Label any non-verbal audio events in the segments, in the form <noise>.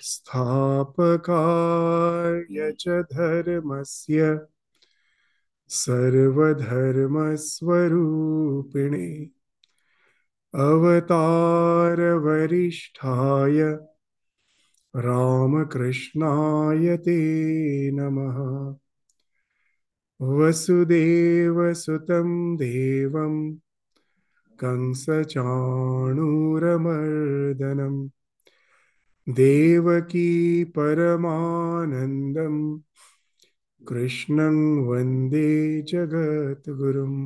स्थापकाय च धर्मस्य सर्वधर्मस्वरूपिणे अवतारवरिष्ठाय रामकृष्णाय ते नमः। वसुदेवसुतं देवं कंसचाणूरमर्दनं देवकी परमानन्दं कृष्णं वन्दे जगद्गुरुम्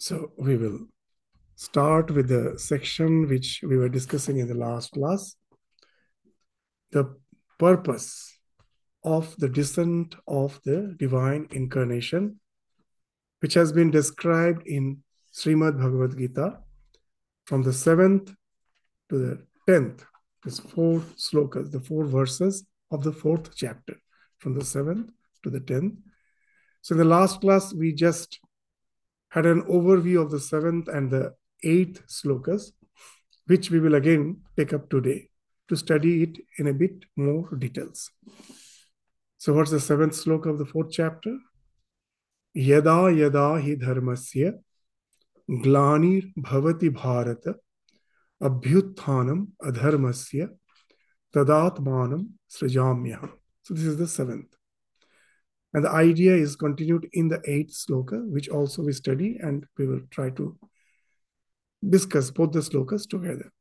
So we will start with the section which we were discussing in the last class. The purpose of the descent of the divine incarnation, which has been described in Srimad Bhagavad Gita from the seventh to the tenth, this four slokas, the four verses of the fourth chapter, from the seventh to the tenth. So in the last class, we just had an overview of the seventh and the eighth slokas, which we will again take up today to study it in a bit more details. So, what's the seventh sloka of the fourth chapter? Yada yada hi dharmasya glanir bhavati bharata abhyuthanam adharmasya tadatmanam srijamyaham. So, this is the seventh. And the idea is continued in the eighth sloka, which also we study, and we will try to discuss both the slokas together.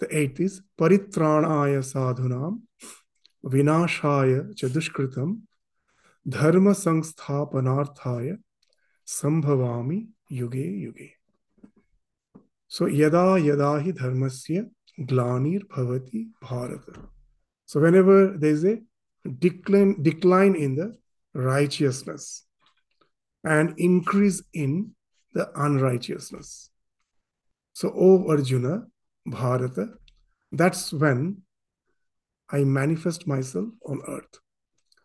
The eighth is Paritranaya sadhunam vinashaya cha dushkritam dharma sangsthapanarthaya sambhavami yuge yuge. So yada yada hi dharmasya glanir bhavati bharata. So whenever there is a decline, decline in the righteousness and increase in the unrighteousness. So, O Arjuna, Bharata, that's when I manifest myself on earth.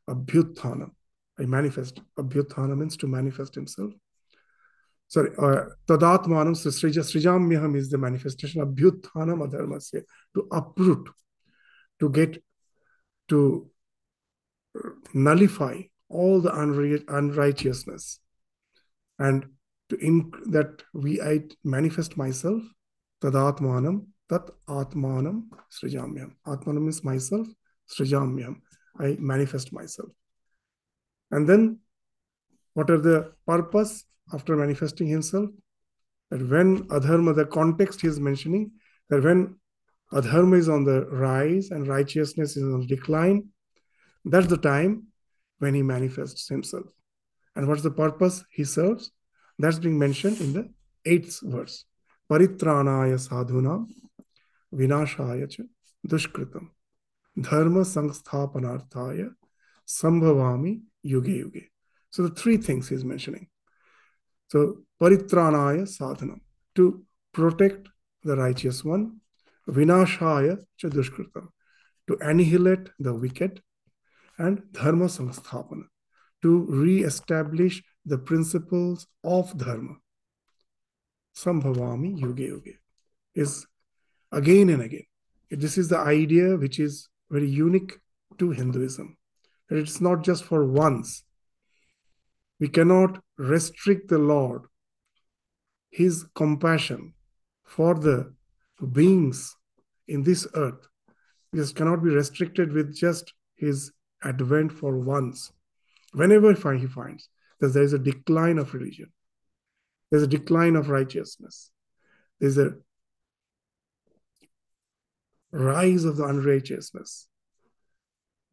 Abhyuthana. I manifest. Abhyuthana means to manifest himself. Sorry, uh, Tadatmanam Srija Srijamyaham is the manifestation. Abhyuthanam adharmasya. To uproot, to get, to nullify all the unrighteousness and to that we I manifest myself tadatmanam tat atmanam srijamyam atmanam is myself srijamyam I manifest myself and then what are the purpose after manifesting himself that when adharma the context he is mentioning that when adharma is on the rise and righteousness is on decline that's the time when he manifests himself. And what's the purpose he serves? That's being mentioned in the eighth verse. Paritranaya sadhuna vinashaya cha dushkritam dharma sangsthapanarthaya sambhavami yuge yuge. So the three things he's mentioning. So paritranaya sadhana to protect the righteous one, vinashaya cha dushkritam to annihilate the wicked, and dharma samsthapana to re-establish the principles of dharma. Sambhavami yuge yuge is again and again. This is the idea which is very unique to Hinduism. That it's not just for once. We cannot restrict the Lord, His compassion for the beings in this earth. This cannot be restricted with just His advent for once. Whenever he finds that there is a decline of religion, there's a decline of righteousness, there's a rise of the unrighteousness.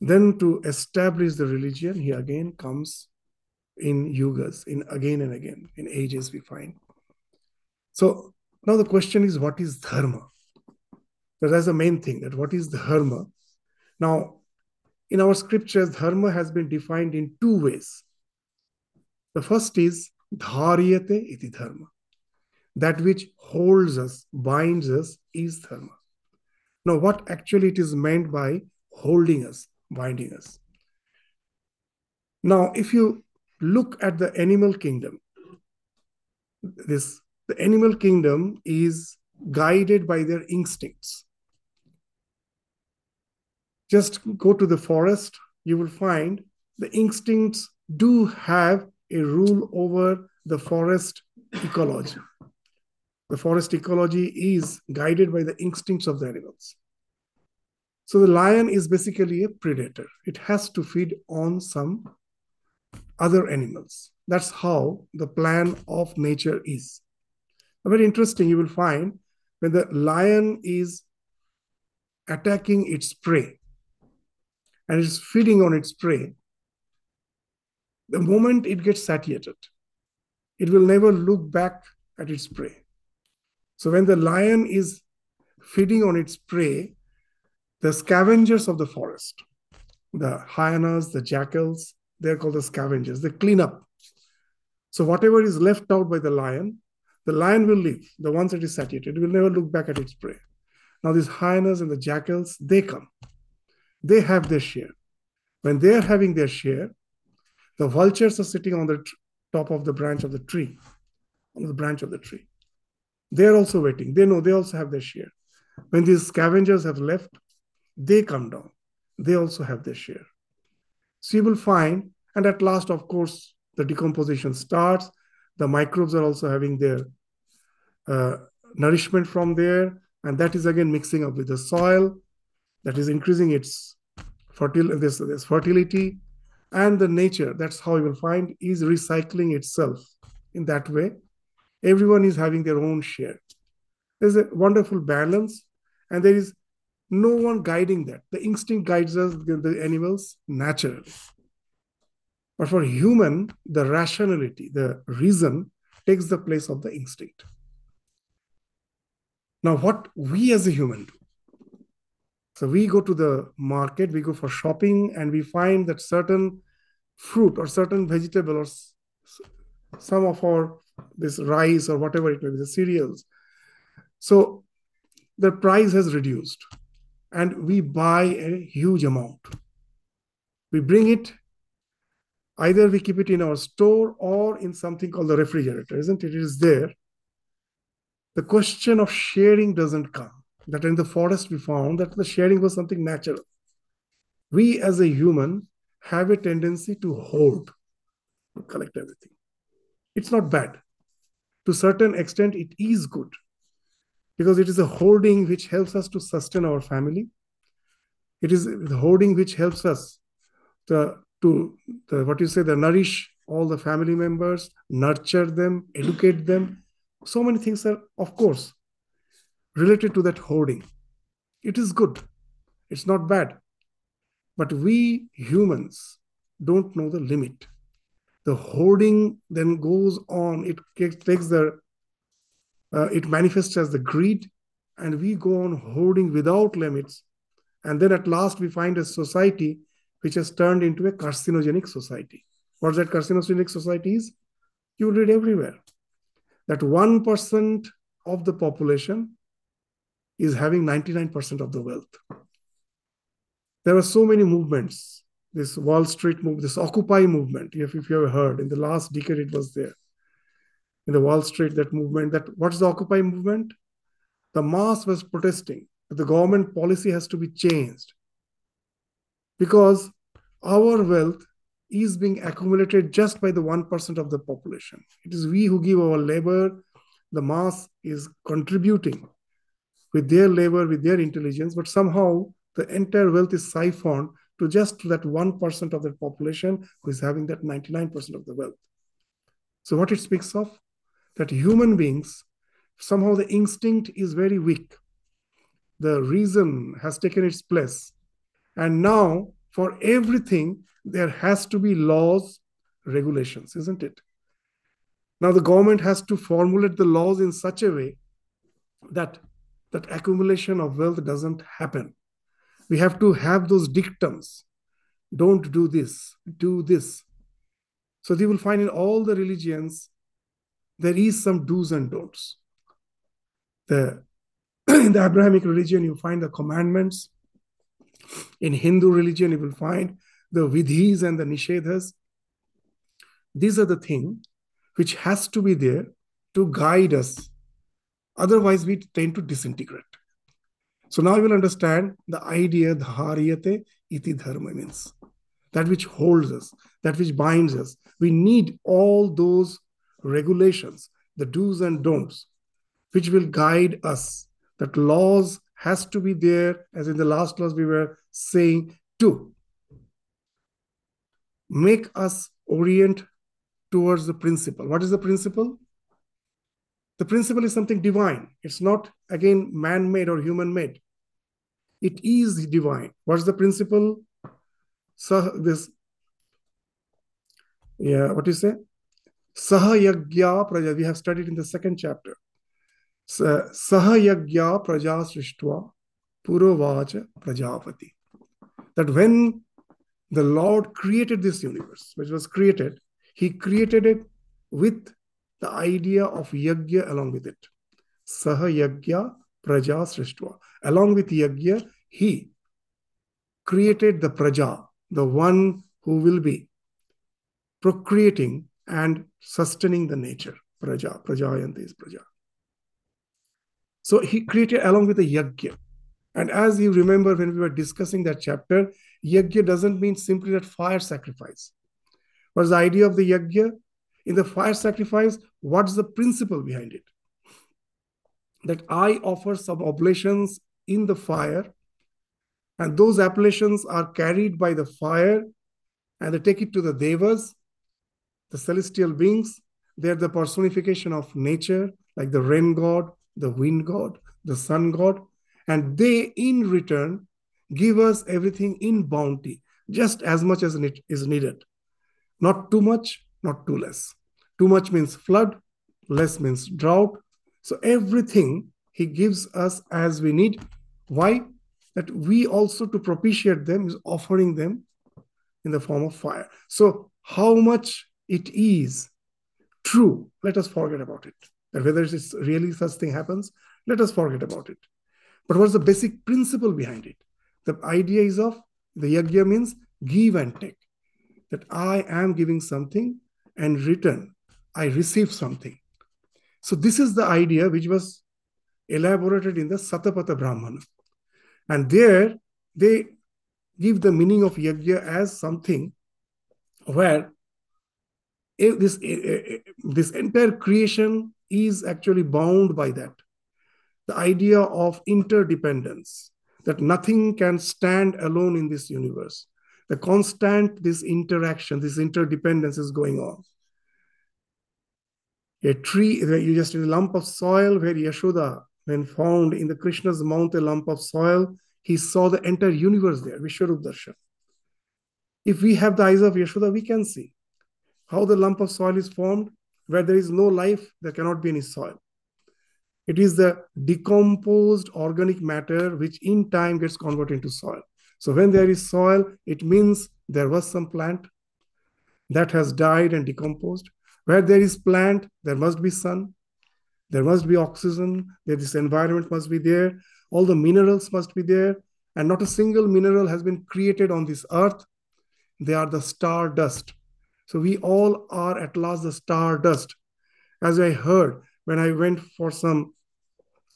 Then to establish the religion, he again comes in yugas, in again and again, in ages we find. So now the question is, what is dharma? So that's the main thing, that what is dharma? Now, in our scriptures, dharma has been defined in two ways. The first is dharyate iti dharma. That which holds us, binds us, is dharma. Now, what actually it is meant by holding us, binding us. Now, if you look at the animal kingdom, this the animal kingdom is guided by their instincts. Just go to the forest, you will find the instincts do have a rule over the forest ecology. The forest ecology is guided by the instincts of the animals. So the lion is basically a predator. It has to feed on some other animals. That's how the plan of nature is. Very interesting, you will find when the lion is attacking its prey and is feeding on its prey, the moment it gets satiated, it will never look back at its prey. So when the lion is feeding on its prey, the scavengers of the forest, the hyenas, the jackals, they're called the scavengers. They clean up. So whatever is left out by the lion, the lion will leave. The ones that is satiated, it will never look back at its prey. Now these hyenas and the jackals, they come. They have their share. When they are having their share, the vultures are sitting on the top of the branch of the tree, on the branch of the tree. They're also waiting. They know they also have their share. When these scavengers have left, they come down. They also have their share. So you will find, and at last, of course, the decomposition starts. The microbes are also having their uh, nourishment from there, and that is again mixing up with the soil, that is increasing its this, this fertility, and the nature. That's how you will find is recycling itself in that way. Everyone is having their own share. There's a wonderful balance, and there is no one guiding that. The instinct guides us, the, animals, naturally. But for human, the rationality, the reason takes the place of the instinct. Now, what we as a human do. So we go to the market, we go for shopping, and we find that certain fruit or certain vegetable or some of our this rice or whatever it may be, the cereals. So the price has reduced and we buy a huge amount. We bring it, either we keep it in our store or in something called the refrigerator, isn't it? It is there. The question of sharing doesn't come. That in the forest we found that the sharing was something natural. We as a human have a tendency to hold, collect everything. It's not bad. To certain extent, it is good because it is a hoarding which helps us to sustain our family. It is the hoarding which helps us to, to the, what you say, the nourish all the family members, nurture them, educate them. So many things are, of course, related to that hoarding. It is good. It's not bad. But we humans don't know the limit. The hoarding then goes on, it takes the uh, it manifests as the greed, and we go on hoarding without limits. And then at last, we find a society which has turned into a carcinogenic society. What that carcinogenic society is? You read everywhere that 1% of the population is having 99% of the wealth. There are so many movements. This Wall Street move, this Occupy movement, if, if you have heard, in the last decade it was there in the Wall Street, that movement, that what's the Occupy movement? The mass was protesting the government policy has to be changed because our wealth is being accumulated just by the 1% of the population. It is we who give our labor, the mass is contributing with their labor, with their intelligence, but somehow the entire wealth is siphoned to just that 1% of the population who is having that 99% of the wealth. So, what it speaks of? that human beings, somehow the instinct is very weak. The reason has taken its place. And now, for everything, there has to be laws, regulations, isn't it? Now, the government has to formulate the laws in such a way that that accumulation of wealth doesn't happen. We have to have those dictums. Don't do this, do this. So you will find in all the religions there is some do's and don'ts. The, <clears throat> in the Abrahamic religion, you find the commandments, In Hindu religion, you will find the vidhis and the nishedhas. These are the things which has to be there to guide us. Otherwise, we tend to disintegrate. So now you will understand the idea dhariyate iti dharma means that which holds us, that which binds us. We need all those regulations, the do's and don'ts, which will guide us. That laws has to be there, as in the last class we were saying, to make us orient towards the principle. What is the principle? The principle is something divine. It's not, again, man made or human made. It is divine. What's the principle? So this, yeah, what do you say? Sahayagya praja. We have studied in the second chapter. Sahayagya praja srishtva purovacha prajapati. That when the Lord created this universe, which was created, He created it with the idea of yajna along with it. Saha yajna praja srishtva. Along with yajna, he created the praja, the one who will be procreating and sustaining the nature. Praja, prajayanti is praja. So he created along with the yajna. And as you remember when we were discussing that chapter, yajna doesn't mean simply that fire sacrifice. What's the idea of the yajna? In the fire sacrifice, what's the principle behind it? That I offer some oblations in the fire, and those oblations are carried by the fire, and they take it to the devas, the celestial beings. They're the personification of nature, like the rain god, the wind god, the sun god, and they in return give us everything in bounty, just as much as it is needed. Not too much, not too less. Too much means flood, less means drought. So everything he gives us as we need. Why? That we also to propitiate them is offering them in the form of fire. So how much it is true, let us forget about it. And whether it's really such thing happens, let us forget about it. But what's the basic principle behind it? The idea is of the yagya means give and take. That I am giving something and return I receive something. So this is the idea which was elaborated in the Satapatha Brahmana. And there they give the meaning of yajna as something where this, eh, eh, eh, this entire creation is actually bound by that. The idea of interdependence, that nothing can stand alone in this universe. The constant, this interaction, this interdependence is going on a tree, you just a lump of soil where Yashoda, when found in the Krishna's mouth, a lump of soil, he saw the entire universe there, Vishwarup Darshan. If we have the eyes of Yashoda, we can see how the lump of soil is formed. Where there is no life, there cannot be any soil. It is the decomposed organic matter which in time gets converted into soil. So when there is soil, it means there was some plant that has died and decomposed. Where there is plant, there must be sun, there must be oxygen, that this environment must be there, all the minerals must be there, and not a single mineral has been created on this earth. They are the star dust. So we all are at last the star dust. As I heard when I went for some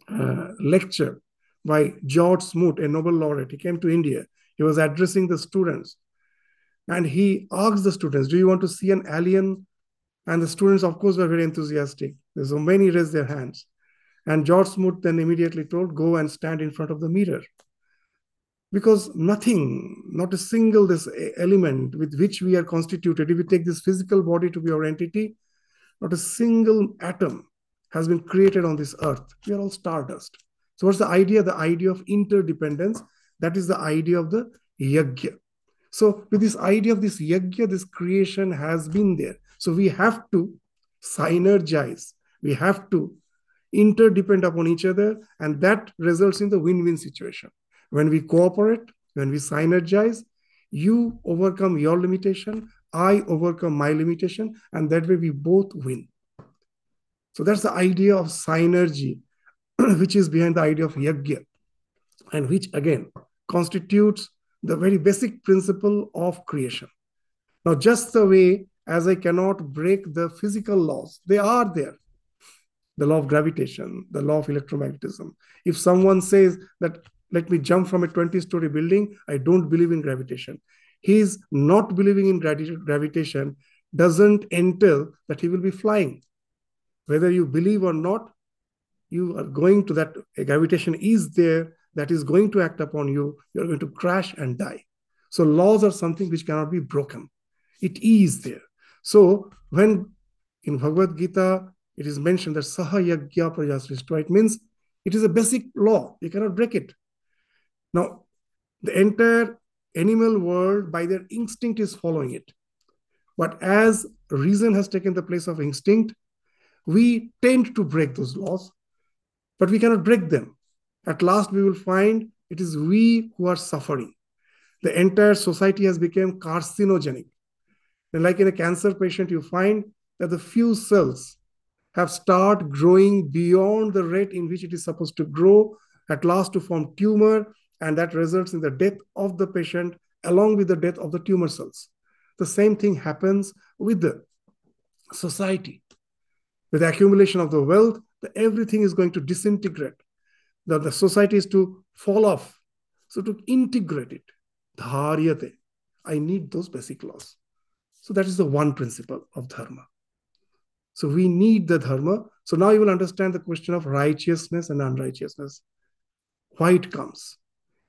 uh, lecture by George Smoot, a Nobel laureate, he came to India. He was addressing the students. And he asked the students, Do you want to see an alien and the students, of course, were very enthusiastic. So many raised their hands. And George Smoot then immediately told, go and stand in front of the mirror. Because nothing, not a single this element with which we are constituted, if we take this physical body to be our entity, not a single atom has been created on this earth. We are all stardust. So what's the idea? The idea of interdependence. That is the idea of the yajna. So with this idea of this yajna, this creation has been there. So we have to synergize. We have to interdepend upon each other, and that results in the win-win situation. When we cooperate, when we synergize, you overcome your limitation, I overcome my limitation, and that way we both win. So that's the idea of synergy, <clears throat> which is behind the idea of yajna, and which again constitutes the very basic principle of creation. Now, just the way as I cannot break the physical laws, they are there. The law of gravitation, the law of electromagnetism. If someone says that, let me jump from a 20 story building, I don't believe in gravitation. His not believing in gravitation doesn't entail that he will be flying. Whether you believe or not, you are going to that gravitation is there that is going to act upon you. You're going to crash and die. So laws are something which cannot be broken. It is there. So when in Bhagavad Gita it is mentioned that Saha Yagya Prajasrishta, it means it is a basic law. You cannot break it. Now, the entire animal world by their instinct is following it. But as reason has taken the place of instinct, we tend to break those laws, but we cannot break them. At last, we will find it is we who are suffering. The entire society has become carcinogenic. And like in a cancer patient, you find that the few cells have start growing beyond the rate in which it is supposed to grow, at last to form tumor, and that results in the death of the patient along with the death of the tumor cells. The same thing happens with the society. With the accumulation of the wealth, everything is going to disintegrate. That the society is to fall off. So to integrate it, dharyate, I need those basic laws. So that is the one principle of dharma. So we need the dharma. So now you will understand the question of righteousness and unrighteousness. Why it comes.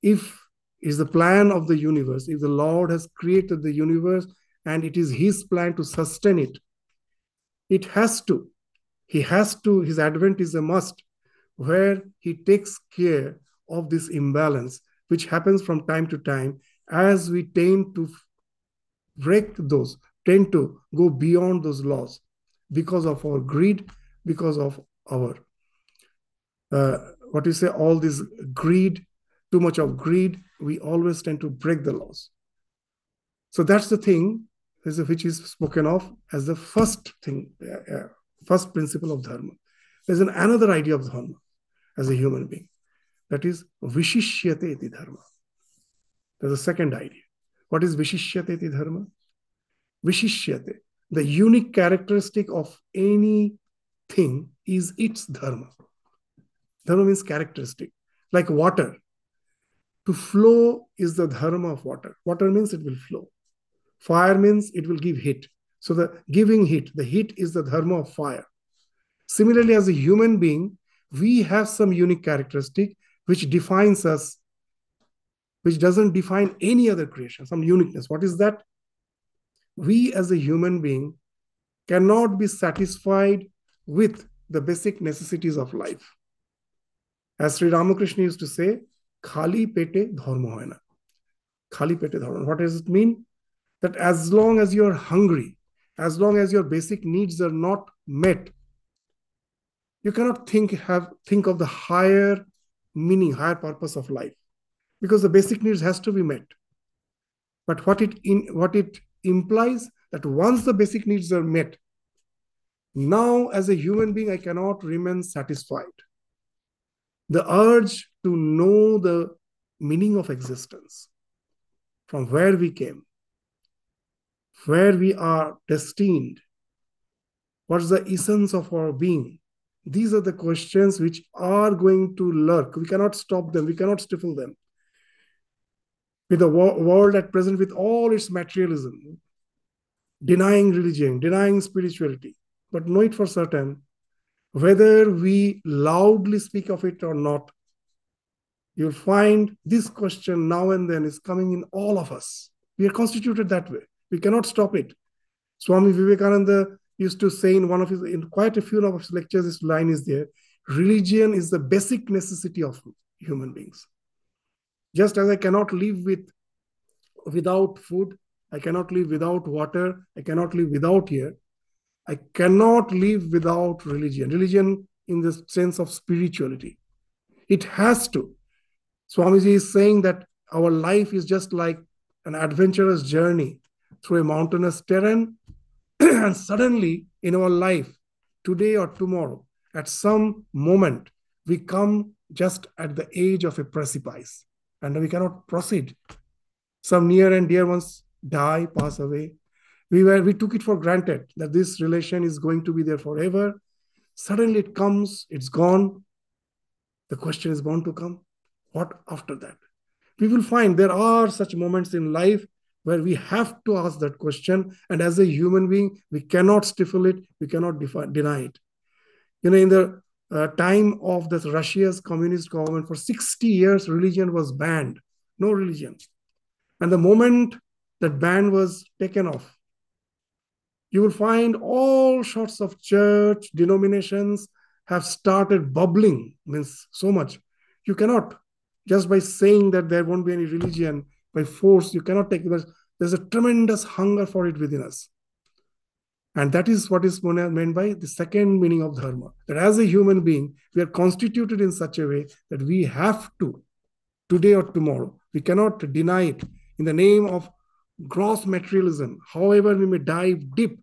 If is the plan of the universe, if the Lord has created the universe and it is his plan to sustain it, it has to. He has to, his advent is a must, where he takes care of this imbalance, which happens from time to time as we tend to break those, tend to go beyond those laws because of our greed, because of our, uh, what you say, all this greed, too much of greed, we always tend to break the laws. So that's the thing which is spoken of as the first thing, uh, uh, first principle of dharma. There's an, another idea of dharma as a human being. That is vishishyate iti dharma. There's a second idea. What is vishishyate iti dharma? Vishishyate. The unique characteristic of any thing is its dharma. Dharma means characteristic. Like water. To flow is the dharma of water. Water means it will flow. Fire means it will give heat. So the giving heat, the heat is the dharma of fire. Similarly, as a human being, we have some unique characteristic which defines us, which doesn't define any other creation, some uniqueness. What is that? We as a human being cannot be satisfied with the basic necessities of life. As Sri Ramakrishna used to say, khali pete dharma hoy na. Khali pete dharma. What does it mean? That as long as you're hungry, as long as your basic needs are not met, you cannot think have think of the higher meaning, higher purpose of life, because the basic needs has to be met. But what it in what it implies that once the basic needs are met, now as a human being, I cannot remain satisfied. The urge to know the meaning of existence, from where we came, where we are destined, what's the essence of our being, these are the questions which are going to lurk. We cannot stop them, we cannot stifle them. With the world at present, with all its materialism, denying religion, denying spirituality, but know it for certain whether we loudly speak of it or not, you'll find this question now and then is coming in all of us. We are constituted that way. We cannot stop it. Swami Vivekananda used to say in one of his, in quite a few of his lectures, this line is there religion is the basic necessity of human beings. Just as I cannot live with without food, I cannot live without water, I cannot live without air, I cannot live without religion. Religion in the sense of spirituality. It has to. Swamiji is saying that our life is just like an adventurous journey through a mountainous terrain <clears throat> and suddenly in our life, today or tomorrow, at some moment, we come just at the edge of a precipice. and we cannot proceed. Some near and dear ones die, pass away. We were we took it for granted that this relation is going to be there forever. Suddenly it comes, it's gone. The question is bound to come. What after that? We will find there are such moments in life where we have to ask that question. And as a human being, we cannot stifle it, we cannot deny it. You know, in the uh, time of this Russia's communist government, for 60 years, religion was banned. No religion. And the moment that ban was taken off, you will find all sorts of church denominations have started bubbling, means so much. You cannot, just by saying that there won't be any religion, by force, you cannot take it. There's a tremendous hunger for it within us. And that is what is meant by the second meaning of dharma. That as a human being, we are constituted in such a way that we have to, today or tomorrow, we cannot deny it in the name of gross materialism. However, we may dive deep,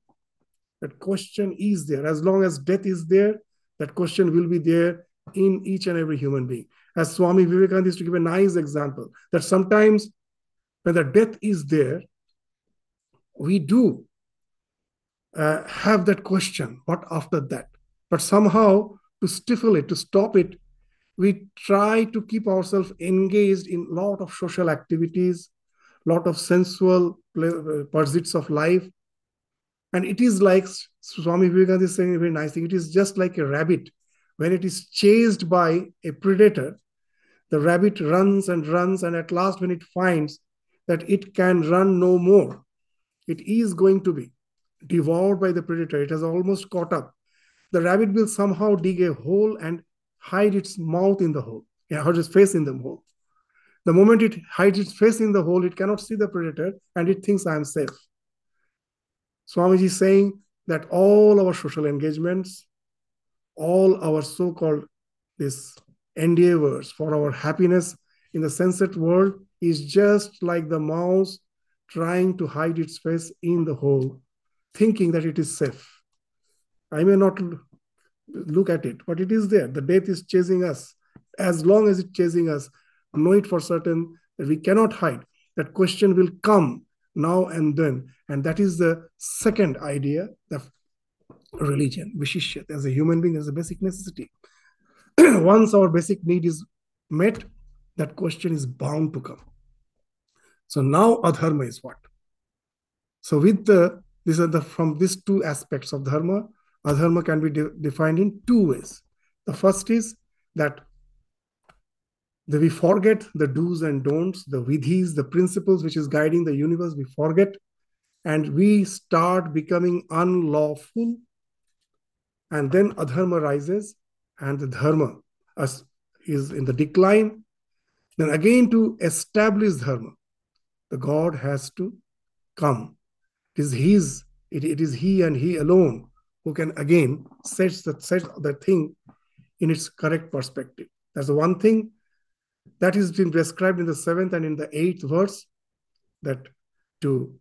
that question is there. As long as death is there, that question will be there in each and every human being. As Swami Vivekananda used to give a nice example, that sometimes when the death is there, we do uh, have that question what after that? But somehow, to stifle it, to stop it, we try to keep ourselves engaged in a lot of social activities, lot of sensual uh, pursuits of life. And it is like Swami Vivekananda is saying a very nice thing. It is just like a rabbit. When it is chased by a predator, the rabbit runs and runs, and at last, when it finds that it can run no more, it is going to be devoured by the predator. It has almost caught up. The rabbit will somehow dig a hole and hide its mouth in the hole, yeah, or its face in the hole. The moment it hides its face in the hole, it cannot see the predator and it thinks I am safe. Swamiji is saying that all our social engagements, all our so-called this endeavors for our happiness in the sensate world is just like the mouse trying to hide its face in the hole thinking that it is safe. I may not look at it, but it is there. The death is chasing us. As long as it's chasing us, know it for certain that we cannot hide. That question will come now and then. And that is the second idea of religion, Vishishyat, as a human being, as a basic necessity. <clears throat> Once our basic need is met, that question is bound to come. So now adharma is what? So with the these are the from these two aspects of dharma. Adharma can be de defined in two ways. The first is that that we forget the do's and don'ts, the vidhis, the principles which is guiding the universe. We forget, and we start becoming unlawful. And then adharma rises, and the dharma is in the decline. Then again, to establish dharma, the God has to come it is his, it, it is he and he alone who can again set the, set the thing in its correct perspective. That's the one thing that is being prescribed in the seventh and in the eighth verse that to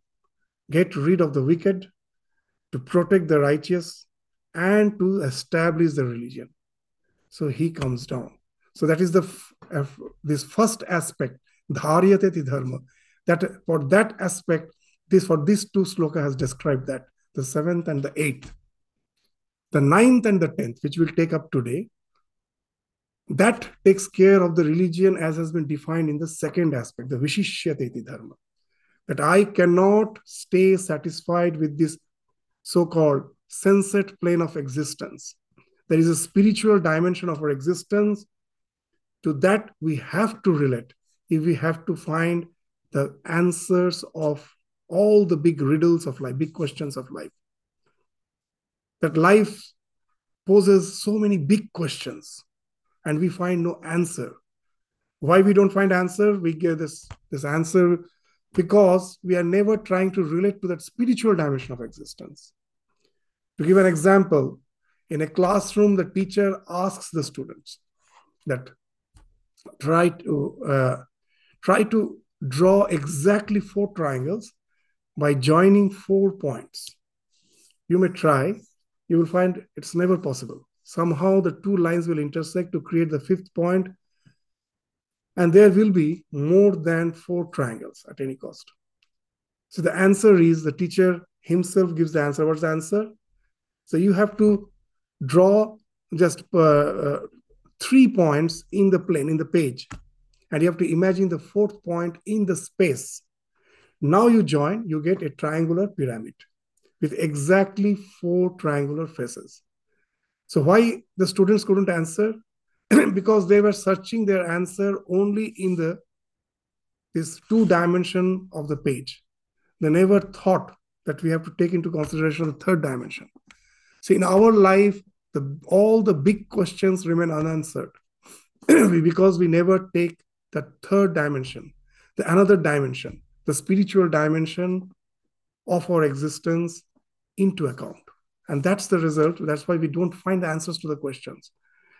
get rid of the wicked, to protect the righteous, and to establish the religion. So he comes down. So that is the uh, this first aspect, dharyate dharma. That for that aspect, this for these two sloka has described that the seventh and the eighth. The ninth and the tenth which we'll take up today that takes care of the religion as has been defined in the second aspect the vishishyateti dharma. That i cannot stay satisfied with this so-called sensate plane of existence. There is a spiritual dimension of our existence to that we have to relate if we have to find the answers of all the big riddles of life, big questions of life. That life poses so many big questions and we find no answer. Why we don't find answer? We get this, this answer because we are never trying to relate to that spiritual dimension of existence. To give an example, in a classroom, the teacher asks the students that try to uh, try to draw exactly four triangles by joining four points. You may try, you will find it's never possible. Somehow the two lines will intersect to create the fifth point, and there will be more than four triangles at any cost. So the answer is the teacher himself gives the answer. What's the answer? So you have to draw just uh, uh, three points in the plane, in the page, and you have to imagine the fourth point in the space. Now you join, you get a triangular pyramid with exactly four triangular faces. So why the students couldn't answer? <clears throat> because they were searching their answer only in the this two dimension of the page. They never thought that we have to take into consideration the third dimension. So in our life, the, all the big questions remain unanswered <clears throat> because we never take the third dimension, the another dimension, the spiritual dimension of our existence into account. And that's the result. That's why we don't find the answers to the questions.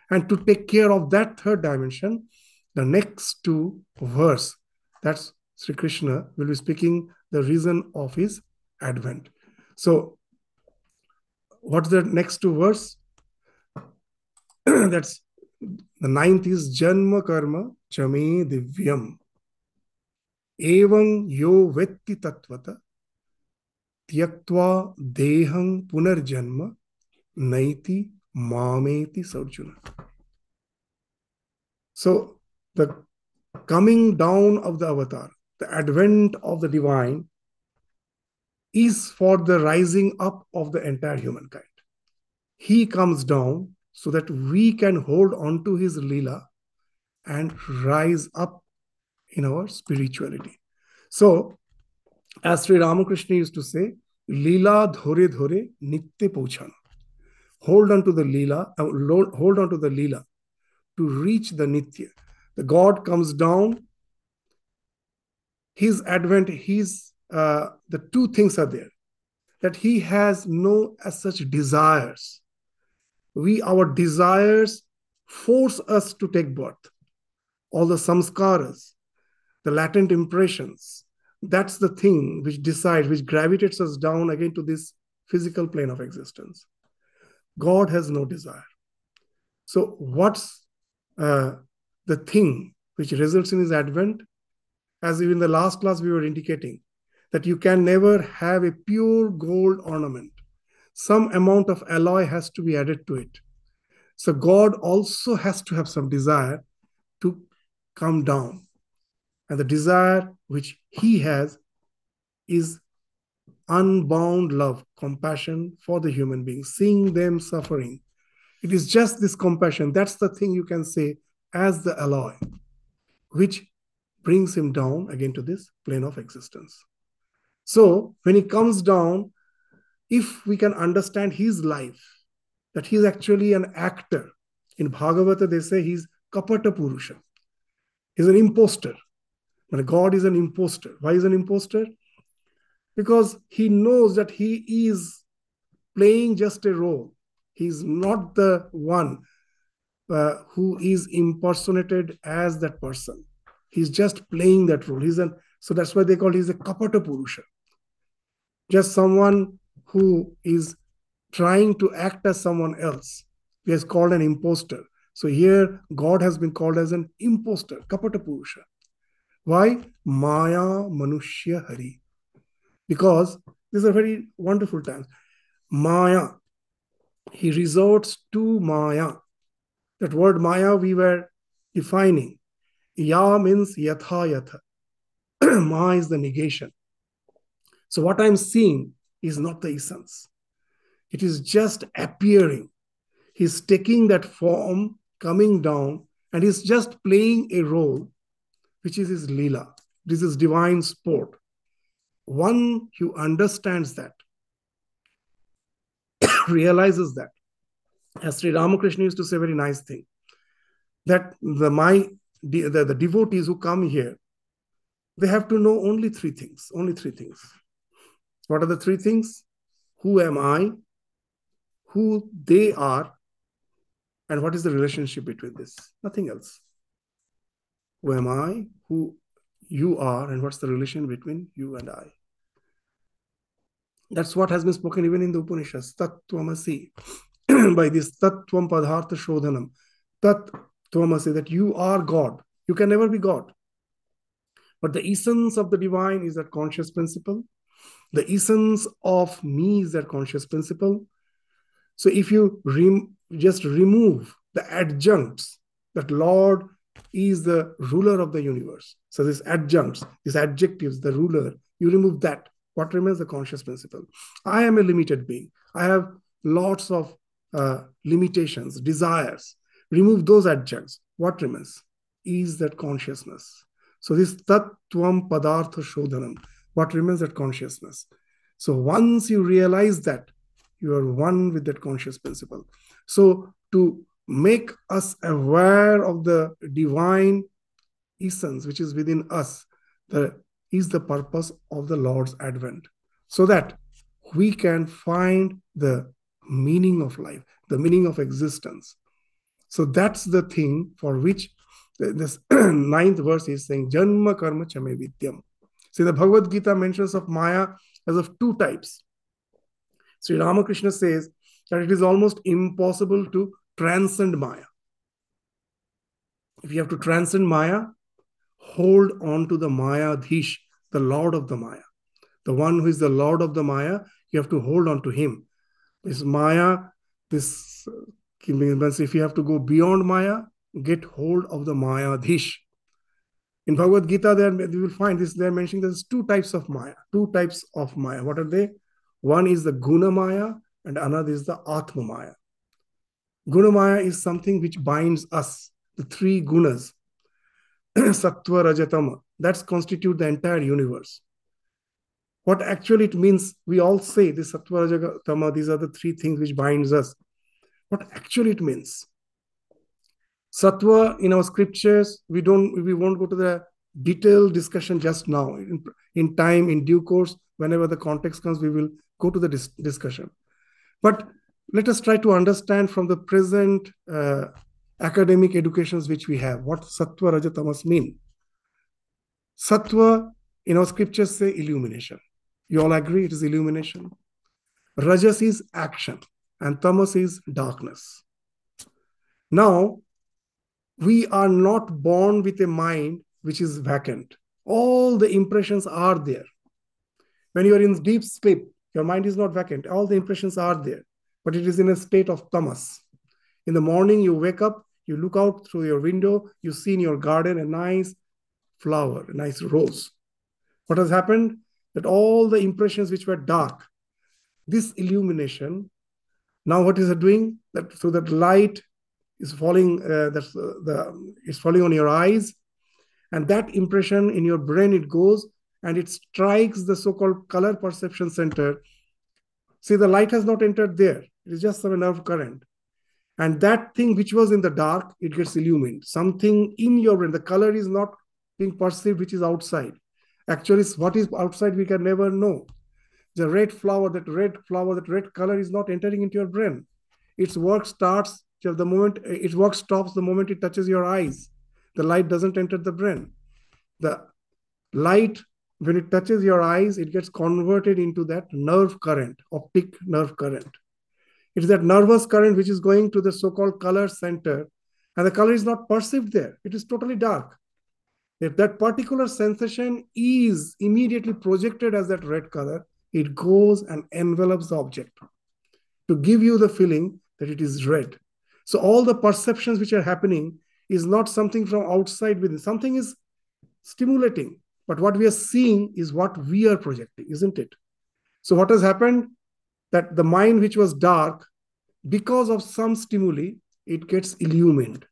And to take care of that third dimension, the next two verse, that's Sri Krishna will be speaking the reason of his advent. So, what's the next two verse? that's <clears throat> the ninth is Janma Karma Chame Divyam. Evam yo vetti tatvata त्यक्त्वा देहं पुनर्जन्म naiti mameti sarjuna. So the coming down of the avatar, the advent of the divine, is for the rising up of the entire humankind. He comes down so that we can hold on to his lila and rise up in our spirituality. So, as Sri Ramakrishna used to say, Lila dhore dhore nitya pouchana. Hold on to the Lila, uh, hold on to the Lila to reach the Nitya. The God comes down. His advent, his uh, the two things are there. That he has no as such desires. We, our desires force us to take birth. All the samskaras, the latent impressions, that's the thing which decides, which gravitates us down again to this physical plane of existence. God has no desire. So, what's uh, the thing which results in his advent? As even the last class we were indicating, that you can never have a pure gold ornament. Some amount of alloy has to be added to it. So, God also has to have some desire to come down. And the desire which he has is unbound love, compassion for the human being, seeing them suffering. It is just this compassion. That's the thing you can say as the alloy, which brings him down again to this plane of existence. So when he comes down, if we can understand his life, that he's actually an actor. In Bhagavata, they say he's Kapata Purusha. He's an impostor. But God is an impostor. Why is an impostor? Because he knows that he is playing just a role. He's not the one uh, who is impersonated as that person. He's just playing that role. He's an so that's why they call he's a kapata purusha. Just someone who is trying to act as someone else. He is called an impostor. So here God has been called as an impostor, kapata purusha. Why? Maya Manushya Hari. Because these are very wonderful times. Maya, he resorts to Maya. That word Maya we were defining. Ya means yatha yatha. <clears throat> Ma is the negation. So what I'm seeing is not the essence. It is just appearing. He's taking that form, coming down, and he's just playing a role which is his lila. This is divine sport. One who understands that, <coughs> realizes that, as Sri Ramakrishna used to say, very nice thing, that the my the, the devotees who come here, they have to know only three things. Only three things. What are the three things? Who am I? Who they are? And what is the relationship between this? Nothing else. Who am I? Who you are? And what's the relation between you and I? That's what has been spoken even in the Upanishads. Tattvamasi. <clears throat> By this Tattvam Padhartha Shodhanam. Tat Tvamasi, that you are God. You can never be God. But the essence of the divine is that conscious principle. The essence of me is that conscious principle. So if you rem- just remove the adjuncts, that Lord is the ruler of the universe. So these adjuncts, these adjectives, the ruler, you remove that. What remains the conscious principle? I am a limited being. I have lots of uh, limitations, desires. Remove those adjuncts. What remains? Is that consciousness. So this tattvam padartha shodhanam. What remains that consciousness. So once you realize that, you are one with that conscious principle. So to make us aware of the divine essence which is within us, the, is the purpose of the Lord's advent. So that we can find the meaning of life, the meaning of existence. So that's the thing for which this <clears throat> ninth verse is saying, Janma karma chame divyam. See, the Bhagavad Gita mentions of Maya as of two types. Sri Ramakrishna says that it is almost impossible to transcend Maya. If you have to transcend Maya, hold on to the Maya Dhish, the Lord of the Maya. The one who is the Lord of the Maya, you have to hold on to him. This Maya, this uh, if you have to go beyond Maya, get hold of the Maya Dhish. In Bhagavad Gita, there you will find this. They're mentioning there's two types of Maya. Two types of Maya. What are they? One is the Guna Maya, and another is the Atma Maya. Guna Maya is something which binds us, the three gunas, <clears throat> Sattva, Rajatama. That's constitute the entire universe. What actually it means, we all say this Sattva, Rajatama, these are the three things which binds us. What actually it means? Sattva in our scriptures, we don't, we won't go to the detailed discussion just now. In, in time, in due course, whenever the context comes, we will go to the dis- discussion. But let us try to understand from the present uh, academic educations which we have. What sattva rajatamas mean? Sattva in our scriptures say illumination. You all agree it is illumination? Rajas is action and tamas is darkness. Now we are not born with a mind which is vacant all the impressions are there when you are in deep sleep your mind is not vacant all the impressions are there but it is in a state of tamas. In the morning, you wake up, you look out through your window, you see in your garden a nice flower, a nice rose. What has happened? That all the impressions which were dark, this illumination, now what is it doing? That so that light is falling, uh, that's the is falling on your eyes, and that impression in your brain it goes and it strikes the so-called color perception center. See, the light has not entered there. It is just some nerve current. And that thing which was in the dark, it gets illumined. Something in your brain, the color is not being perceived, which is outside. Actually, what is outside, we can never know. The red flower, that red flower, that red color is not entering into your brain. Its work starts the moment it work stops the moment it touches your eyes. The light doesn't enter the brain. The light, when it touches your eyes, it gets converted into that nerve current, optic nerve current. It is that nervous current which is going to the so-called color center, and the color is not perceived there. It is totally dark. If that particular sensation is immediately projected as that red color, it goes and envelops the object to give you the feeling that it is red. So all the perceptions which are happening is not something from outside within. Something is stimulating, but what we are seeing is what we are projecting, isn't it? So what has happened? that the mind which was dark, because of some stimuli, it gets illumined.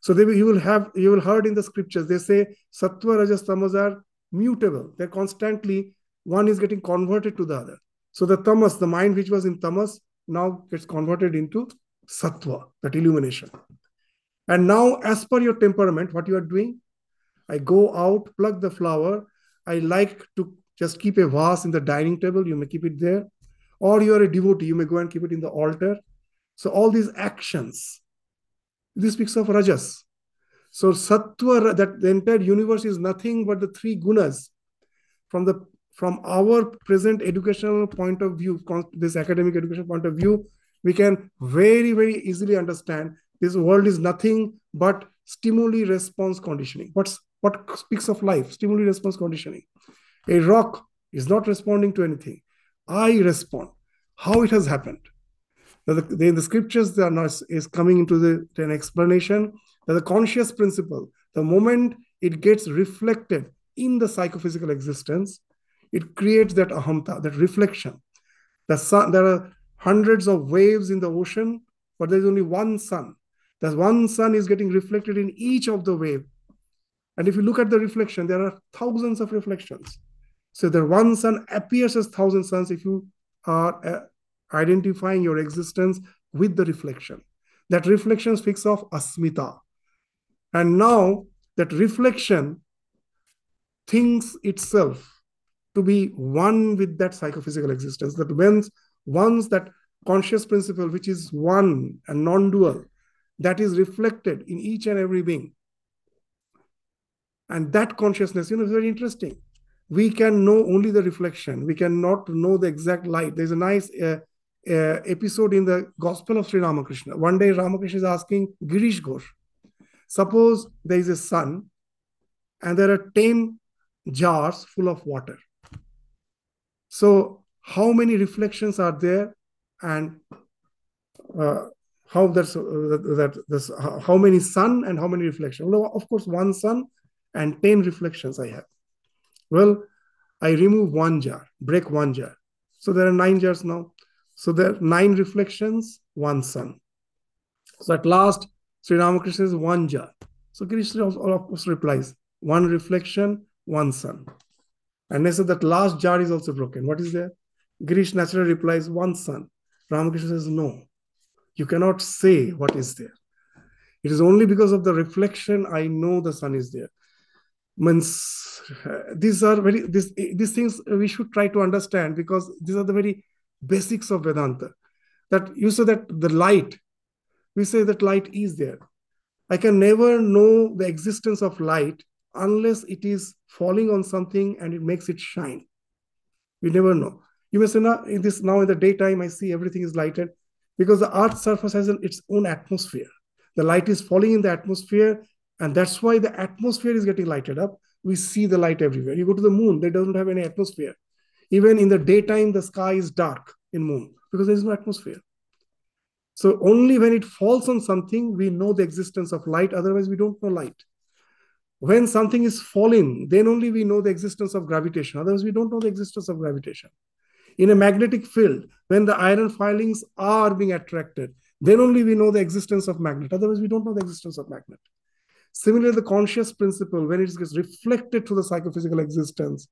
So they, you will have you will heard in the scriptures they say sattva rajas tamas are mutable. They're constantly one is getting converted to the other. So the tamas, the mind which was in tamas, now gets converted into sattva, that illumination. And now, as per your temperament, what you are doing, I go out, plug the flower. I like to just keep a vase in the dining table. You may keep it there or you are a devotee, you may go and keep it in the altar. So all these actions, this speaks of rajas. So sattva, that the entire universe is nothing but the three gunas. From the from our present educational point of view, this academic education point of view, we can very very easily understand this world is nothing but stimuli response conditioning. What's what speaks of life? Stimuli response conditioning. A rock is not responding to anything. I respond. How it has happened. Now the, the, the scriptures not, is coming into the, an explanation that the conscious principle, the moment it gets reflected in the psychophysical existence, it creates that ahamta, that reflection. The sun, there are hundreds of waves in the ocean, but there's only one sun. That one sun is getting reflected in each of the wave. And if you look at the reflection, there are thousands of reflections. So the one sun appears as thousand suns if you are uh, identifying your existence with the reflection. That reflection speaks of asmita. And now that reflection thinks itself to be one with that psychophysical existence. That when once that conscious principle, which is one and non-dual, that is reflected in each and every being. And that consciousness, you know, is very interesting. We can know only the reflection. We cannot know the exact light. There's a nice uh, uh, episode in the Gospel of Sri Ramakrishna. One day, Ramakrishna is asking Girish Ghosh, suppose there is a sun and there are 10 jars full of water. So, how many reflections are there and uh, how that's uh, that, this how many sun and how many reflections well, of course one sun and 10 reflections i have well i remove one jar break one jar so there are nine jars now so there are nine reflections, one sun. So at last, Sri Ramakrishna is one jar. So Krishna of course replies, one reflection, one sun. And they said that last jar is also broken. What is there? Girish naturally replies, one sun. Ramakrishna says, no, you cannot say what is there. It is only because of the reflection I know the sun is there. Means uh, these are very this these things we should try to understand because these are the very basics of Vedanta. That you say that the light, we say that light is there. I can never know the existence of light unless it is falling on something and it makes it shine. We never know. You may say, now in this now in the daytime, I see everything is lighted because the earth's surface has an, its own atmosphere. The light is falling in the atmosphere, and that's why the atmosphere is getting lighted up. We see the light everywhere. You go to the moon, they doesn't have any atmosphere. Even in the daytime, the sky is dark in moon because there is no atmosphere. So only when it falls on something, we know the existence of light. Otherwise, we don't know light. When something is falling, then only we know the existence of gravitation. Otherwise, we don't know the existence of gravitation. In a magnetic field, when the iron filings are being attracted, then only we know the existence of magnet. Otherwise, we don't know the existence of magnet. Similarly, the conscious principle, when it gets reflected to the psychophysical existence,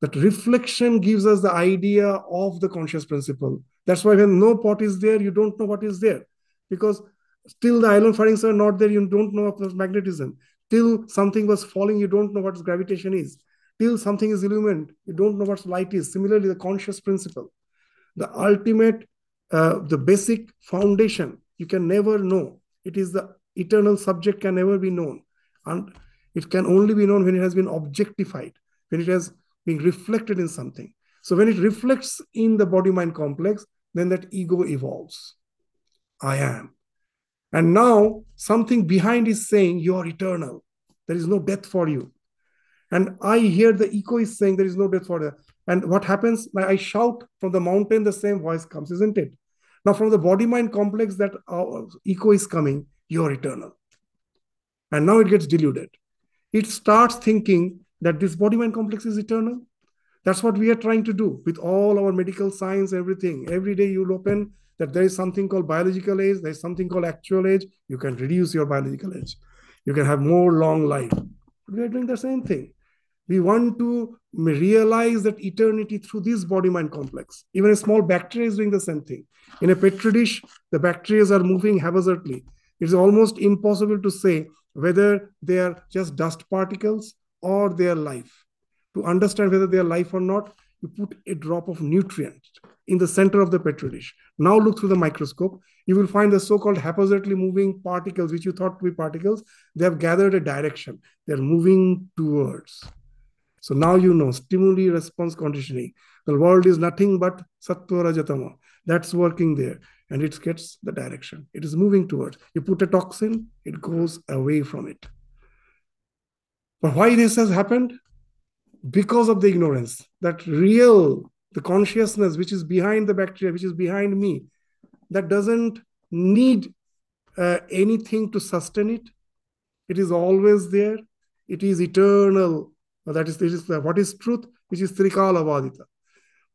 that reflection gives us the idea of the conscious principle. That's why when no pot is there, you don't know what is there. Because still the iron filings are not there, you don't know of magnetism. Till something was falling, you don't know what gravitation is. Till something is illumined, you don't know what light is. Similarly, the conscious principle, the ultimate, uh, the basic foundation, you can never know. It is the eternal subject can never be known. And it can only be known when it has been objectified, when it has been reflected in something. So when it reflects in the body mind complex, then that ego evolves. I am. And now something behind is saying, You are eternal. There is no death for you. And I hear the echo is saying, There is no death for you. And what happens? I shout from the mountain, the same voice comes, isn't it? Now, from the body mind complex, that uh, echo is coming, You are eternal. And now it gets diluted. It starts thinking that this body mind complex is eternal. That's what we are trying to do with all our medical science, everything. Every day you'll open that there is something called biological age, there's something called actual age. You can reduce your biological age. You can have more long life. We are doing the same thing. We want to realize that eternity through this body mind complex. Even a small bacteria is doing the same thing. In a petri dish, the bacteria are moving haphazardly. It's almost impossible to say whether they are just dust particles or they are life. To understand whether they are life or not, you put a drop of nutrient in the center of the petri dish. Now look through the microscope. You will find the so-called haphazardly moving particles, which you thought to be particles. They have gathered a direction. They're moving towards. So now you know stimuli response conditioning. The world is nothing but sattva rajatama. That's working there. and it gets the direction. It is moving towards. You put a toxin, it goes away from it. But why this has happened? Because of the ignorance. That real, the consciousness which is behind the bacteria, which is behind me, that doesn't need uh, anything to sustain it. It is always there. It is eternal. That is, is what is truth, which is Trikala Vadita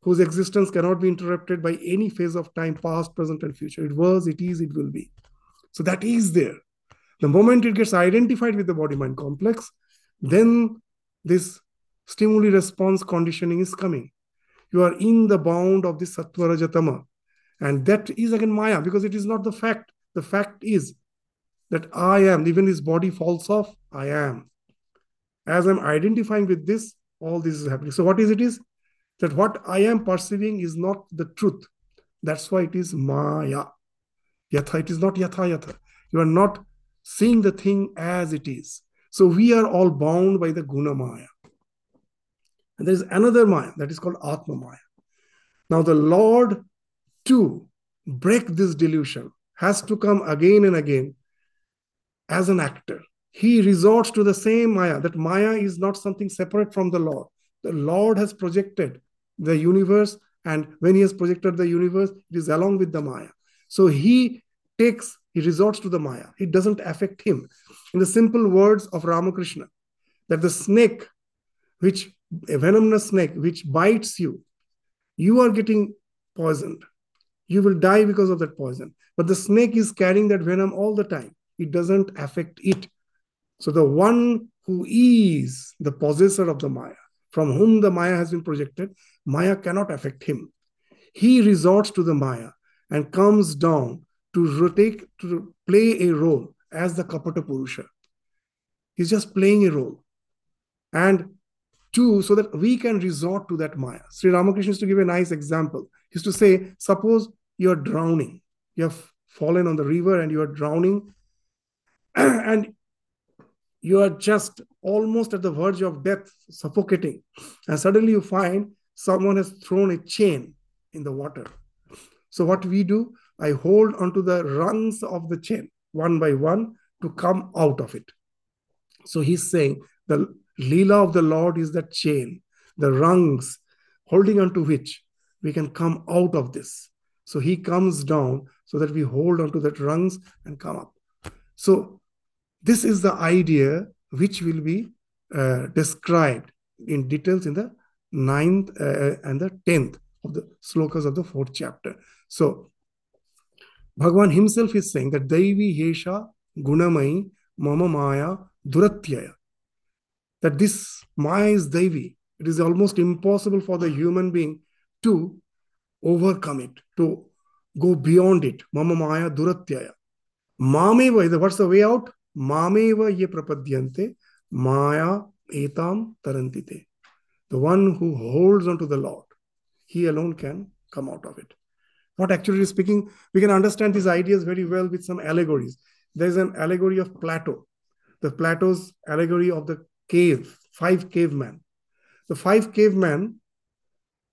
whose existence cannot be interrupted by any phase of time, past, present, and future. It was, it is, it will be. So that is there. The moment it gets identified with the body mind complex, then this stimuli response conditioning is coming. You are in the bound of this Sattva Rajatama. And that is again Maya because it is not the fact. The fact is that I am, even this body falls off, I am. As I'm identifying with this, all this is happening. So, what is it is? that what I am perceiving is not the truth. That's why it is Maya. Yatha, it is not Yatha Yatha. You are not seeing the thing as it is. So we are all bound by the Guna Maya. And there is another Maya that is called Atma Maya. Now the Lord to break this delusion has to come again and again as an actor. He resorts to the same Maya, that Maya is not something separate from the Lord. The Lord has projected the universe. And when he has projected the universe, it is along with the Maya. So he takes, he resorts to the Maya. It doesn't affect him. In the simple words of Ramakrishna, that the snake, which a venomous snake, which bites you, you are getting poisoned. You will die because of that poison. But the snake is carrying that venom all the time. It doesn't affect it. So the one who is the possessor of the Maya, from whom the Maya has been projected, Maya cannot affect him. He resorts to the Maya and comes down to rotate, to play a role as the Kapata Purusha. He's just playing a role. And two, so that we can resort to that Maya. Sri Ramakrishna used to give a nice example. He used to say, suppose you're drowning, you have fallen on the river and you are drowning, <clears throat> and you are just almost at the verge of death, suffocating. And suddenly you find someone has thrown a chain in the water. So, what we do, I hold onto the rungs of the chain one by one to come out of it. So, he's saying the Leela of the Lord is that chain, the rungs holding onto which we can come out of this. So, he comes down so that we hold onto that rungs and come up. So, this is the idea which will be uh, described in details in the ninth uh, and the tenth of the slokas of the fourth chapter. So, Bhagavan himself is saying that Daivi Hesha Gunamai Mama Maya Duratyaya. That this Maya is Daivi. It is almost impossible for the human being to overcome it, to go beyond it. Mama Maya Duratyaya. Mameva, what's the way out? Mameva ye prapadyante Maya etam tarantite. The one who holds on to the Lord, he alone can come out of it. What actually speaking, we can understand these ideas very well with some allegories. There's an allegory of Plato, the Plato's allegory of the cave, five cavemen. The five cavemen,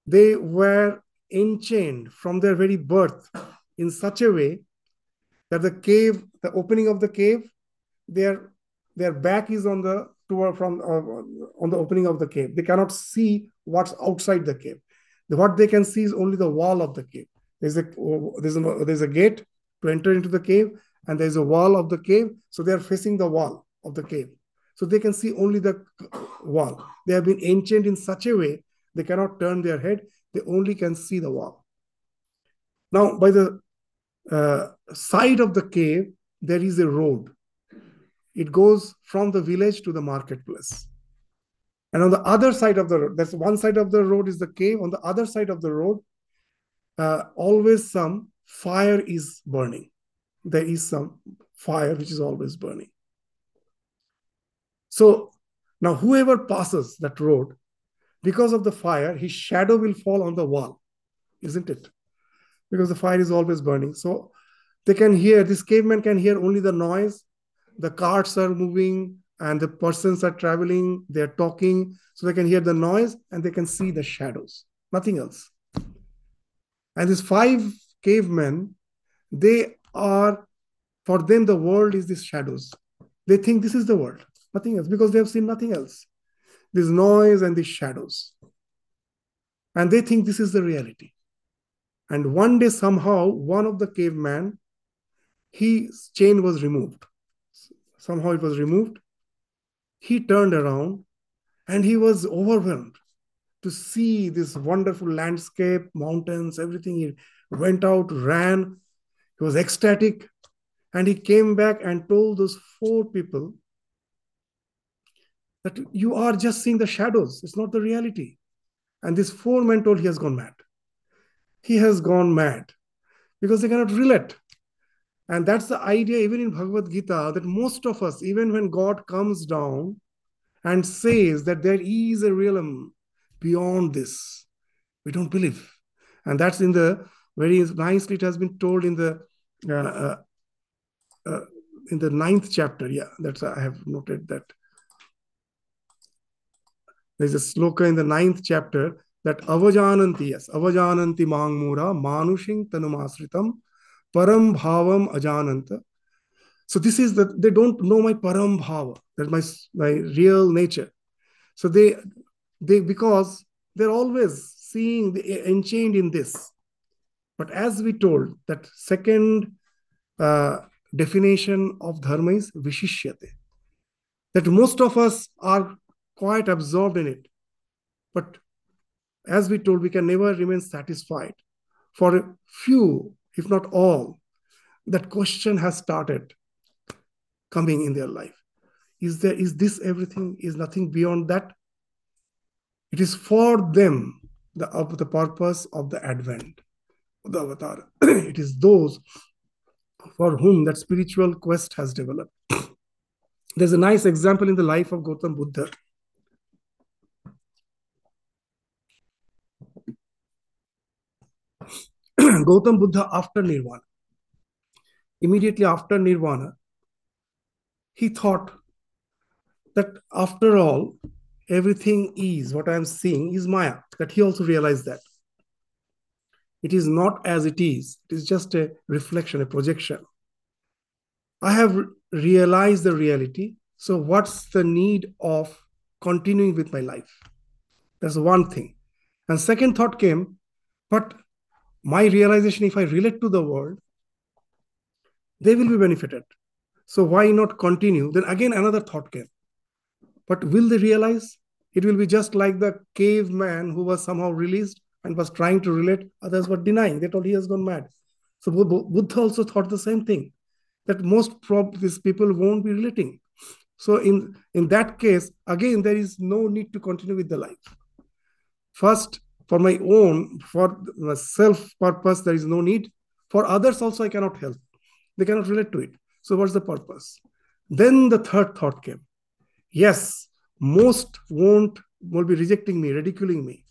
they were enchained from their very birth in such a way that the cave, the opening of the cave, their their back is on the toward from uh, on the opening of the cave. They cannot see what's outside the cave. What they can see is only the wall of the cave. There's a there's a there's a gate to enter into the cave, and there's a wall of the cave. So they are facing the wall of the cave. So they can see only the wall. They have been enchained in such a way they cannot turn their head. They only can see the wall. Now, by the uh, side of the cave, there is a road it goes from the village to the marketplace. And on the other side of the road, that's one side of the road is the cave. On the other side of the road, uh, always some fire is burning. There is some fire which is always burning. So now, whoever passes that road, because of the fire, his shadow will fall on the wall, isn't it? Because the fire is always burning. So they can hear, this caveman can hear only the noise the carts are moving and the persons are traveling, they're talking, so they can hear the noise and they can see the shadows, nothing else. And these five cavemen, they are, for them, the world is these shadows. They think this is the world, nothing else, because they have seen nothing else. This noise and these shadows. And they think this is the reality. And one day, somehow, one of the cavemen, his chain was removed. Somehow it was removed. He turned around and he was overwhelmed to see this wonderful landscape, mountains, everything. He went out, ran, he was ecstatic, and he came back and told those four people that you are just seeing the shadows, it's not the reality. And these four men told he has gone mad. He has gone mad because they cannot relate. And that's the idea, even in Bhagavad Gita, that most of us, even when God comes down and says that there is a realm beyond this, we don't believe. And that's in the very nicely, it has been told in the uh, uh, uh, in the ninth chapter. Yeah, that's I have noted that. There's a sloka in the ninth chapter that avajananti, yes, avajananti mangmura manushing tanumasritam param bhavam ajananta. So this is that they don't know my param bhava, that my my real nature. So they they because they're always seeing the enchained in this. But as we told, that second uh, definition of dharma is vishishyate. That most of us are quite absorbed in it. But as we told, we can never remain satisfied. For a few, if not all, that question has started coming in their life. Is there is this everything? Is nothing beyond that? It is for them the of the purpose of the advent, the avatar. <clears throat> it is those for whom that spiritual quest has developed. <clears throat> There's a nice example in the life of Gautam Buddha. <clears throat> Gautam Buddha after Nirvana. Immediately after Nirvana, he thought that after all, everything is what I'm seeing is Maya. That he also realized that. It is not as it is, it is just a reflection, a projection. I have realized the reality. So, what's the need of continuing with my life? That's one thing. And second thought came, but my realization, if I relate to the world, they will be benefited. So why not continue? Then again, another thought came. But will they realize? It will be just like the caveman who was somehow released and was trying to relate, others were denying. They told he has gone mad. So Buddha also thought the same thing that most probably these people won't be relating. So in, in that case, again, there is no need to continue with the life. First, for my own, for self purpose, there is no need. For others also, I cannot help. They cannot relate to it. So what's the purpose? Then the third thought came. Yes, most won't will be rejecting me, ridiculing me.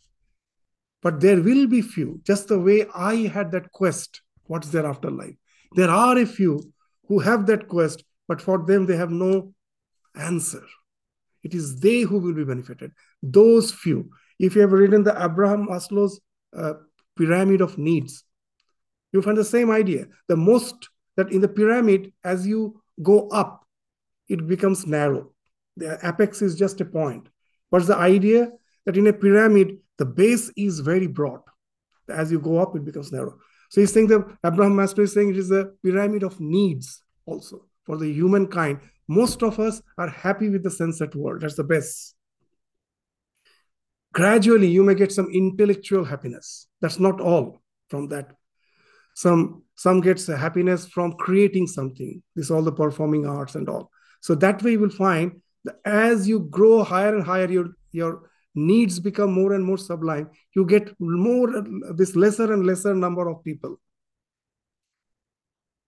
But there will be few, just the way I had that quest, what's their afterlife? There are a few who have that quest, but for them they have no answer. It is they who will be benefited. Those few. If you have written the Abraham Maslow's uh, pyramid of needs, you find the same idea. The most that in the pyramid, as you go up, it becomes narrow. The apex is just a point. What's the idea? That in a pyramid, the base is very broad. As you go up, it becomes narrow. So he's saying that Abraham Maslow is saying it is a pyramid of needs also for the humankind. Most of us are happy with the sensate world. That's the best. Gradually, you may get some intellectual happiness. That's not all from that. Some some gets happiness from creating something. This all the performing arts and all. So that way you will find that as you grow higher and higher, your your needs become more and more sublime. You get more this lesser and lesser number of people.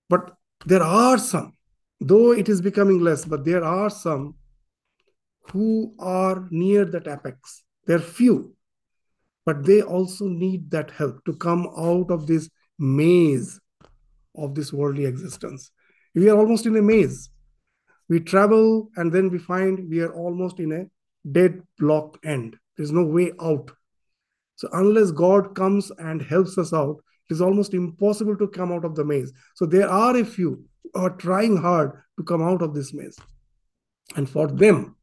But there are some, though it is becoming less, but there are some who are near that apex. They're few, but they also need that help to come out of this maze of this worldly existence. We are almost in a maze. We travel and then we find we are almost in a dead block end. There's no way out. So unless God comes and helps us out, it is almost impossible to come out of the maze. So there are a few who are trying hard to come out of this maze. And for them,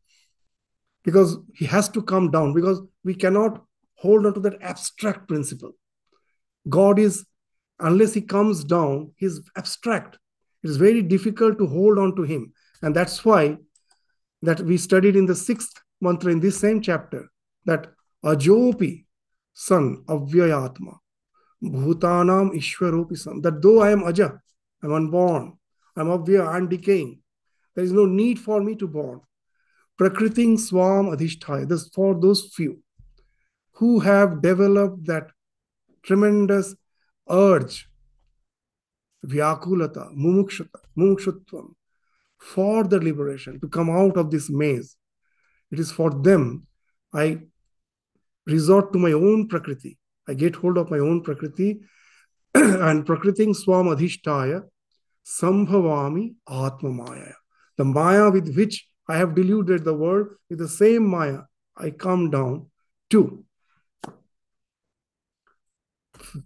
because he has to come down, because we cannot hold on to that abstract principle. God is, unless he comes down, he's abstract. It is very difficult to hold on to him. And that's why that we studied in the sixth mantra in this same chapter that Ajopi, son of Vyayatma, Bhutanam Ishwaropi son, that though I am Aja, I'm unborn, I'm Avya, I'm decaying, there is no need for me to born. Prakriting Swam Adhishthaya, this for those few who have developed that tremendous urge, Vyakulata, Mumukshata, Mumukshutvam, for the liberation, to come out of this maze. It is for them I resort to my own Prakriti. I get hold of my own Prakriti <clears throat> and Prakriting Swam Adhishtaya Sambhavami Atma Maya. The Maya with which I have deluded the world, with the same Maya, I come down to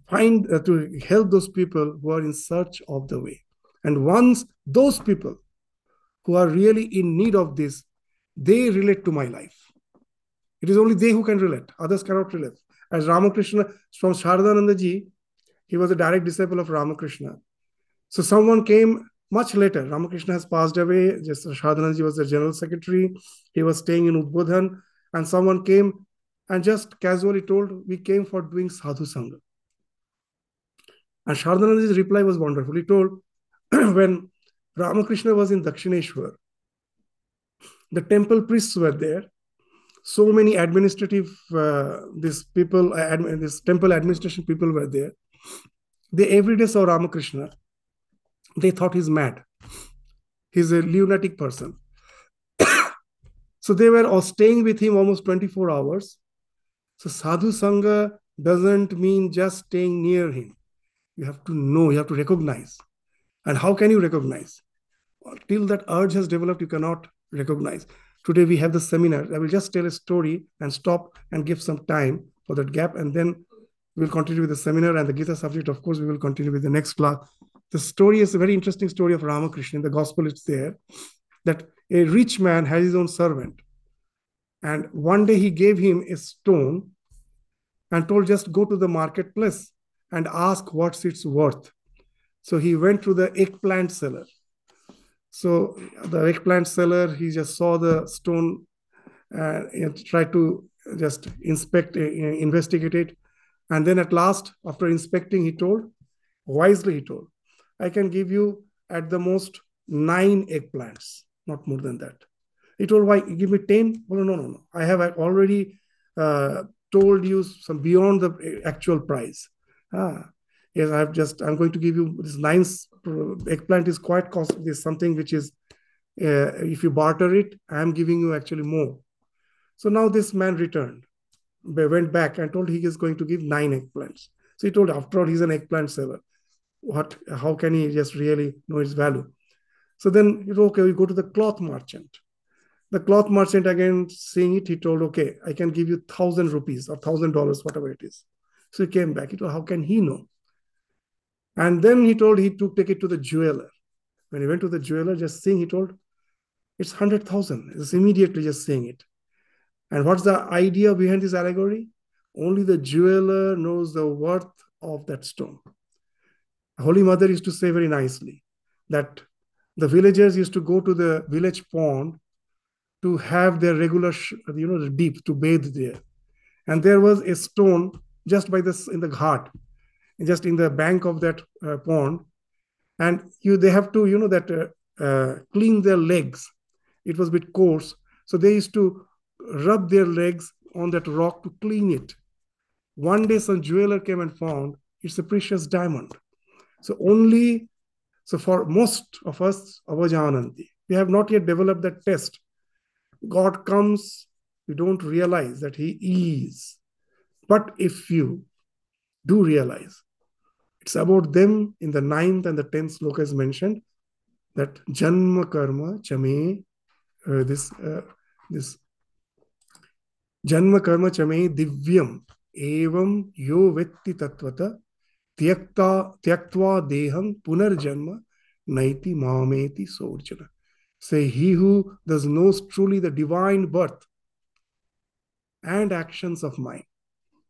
find uh, to help those people who are in search of the way. And once those people who are really in need of this, they relate to my life. It is only they who can relate. Others cannot relate. As Ramakrishna from Sharadananda ji, he was a direct disciple of Ramakrishna. So someone came much later. Ramakrishna has passed away. Just Sharadananda was the general secretary. He was staying in Udbodhan, and someone came and just casually told, "We came for doing sadhu sangha." And Sharadananda's reply was wonderful. He told, <clears throat> when Ramakrishna was in Dakshineshwar, the temple priests were there. So many administrative, uh, these people, uh, admin, this temple administration people were there. They every day saw Ramakrishna. They thought he's mad. He's a lunatic person. <coughs> so they were staying with him almost 24 hours. So sadhu sangha doesn't mean just staying near him you have to know, you have to recognize. And how can you recognize? Till that urge has developed, you cannot recognize. Today we have the seminar. I will just tell a story and stop and give some time for that gap, and then we'll continue with the seminar and the Gita subject. Of course, we will continue with the next class. The story is a very interesting story of Ramakrishna. In the gospel, it's there that a rich man has his own servant. And one day he gave him a stone and told, just go to the marketplace and ask what's its worth. So he went to the eggplant seller. So the eggplant seller, he just saw the stone uh, and tried to just inspect, uh, investigate it. And then at last, after inspecting, he told, wisely he told, I can give you at the most nine eggplants, not more than that. He told, why, give me 10? Oh, no, no, no. I have already uh, told you some beyond the actual price. Ah, yes, I've just, I'm going to give you this nine eggplant is quite costly. Something which is, uh, if you barter it, I'm giving you actually more. So now this man returned, went back and told he is going to give nine eggplants. So he told, after all, he's an eggplant seller. What, how can he just really know its value? So then, he said, okay, we go to the cloth merchant. The cloth merchant again, seeing it, he told, okay, I can give you thousand rupees or thousand dollars, whatever it is. So he came back. He told, How can he know? And then he told he took take it to the jeweler. When he went to the jeweler, just seeing, he told, It's 100,000. It's immediately just seeing it. And what's the idea behind this allegory? Only the jeweler knows the worth of that stone. Holy Mother used to say very nicely that the villagers used to go to the village pond to have their regular, you know, the deep to bathe there. And there was a stone just by this in the ghat, just in the bank of that uh, pond, and you they have to you know that uh, uh, clean their legs. It was a bit coarse, so they used to rub their legs on that rock to clean it. One day, some jeweler came and found it's a precious diamond. So only so for most of us, avajananti, we have not yet developed that test. God comes, we don't realize that He is. But if you do realize, it's about them in the ninth and the tenth sloka is mentioned that janma karma chame, uh, this, uh, this janma karma chame divyam evam yo vetti tatvata Tyakta, tyaktva deham punarjanma naiti mameti sorjana. Say, he who does knows truly the divine birth and actions of mine,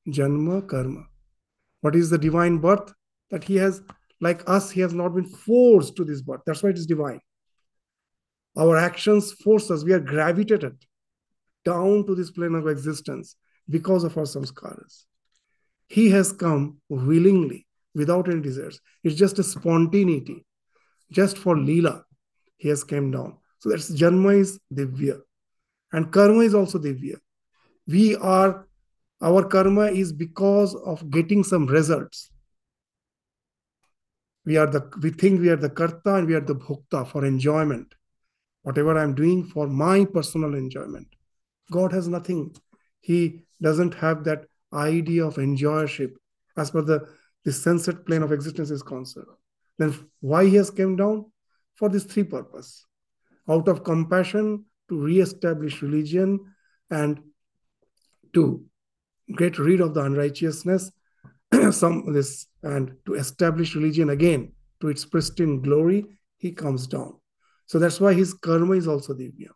janma karma. What is the divine birth? That he has, like us, he has not been forced to this birth. That's why it is divine. Our actions force us, we are gravitated down to this plane of existence because of our samskaras. He has come willingly, without any desires. It's just a spontaneity, just for Leela. He has come down. So that's Janma is Divya. And Karma is also Divya. We are, our karma is because of getting some results. We are the, we think we are the Karta and we are the Bhokta for enjoyment. Whatever I'm doing for my personal enjoyment. God has nothing. He doesn't have that idea of enjoyership as per the, the sensate plane of existence is concerned. Then why he has come down? For this three purpose. Out of compassion to re-establish religion and to get rid of the unrighteousness, <clears throat> some this and to establish religion again to its pristine glory, he comes down. So that's why his karma is also divya.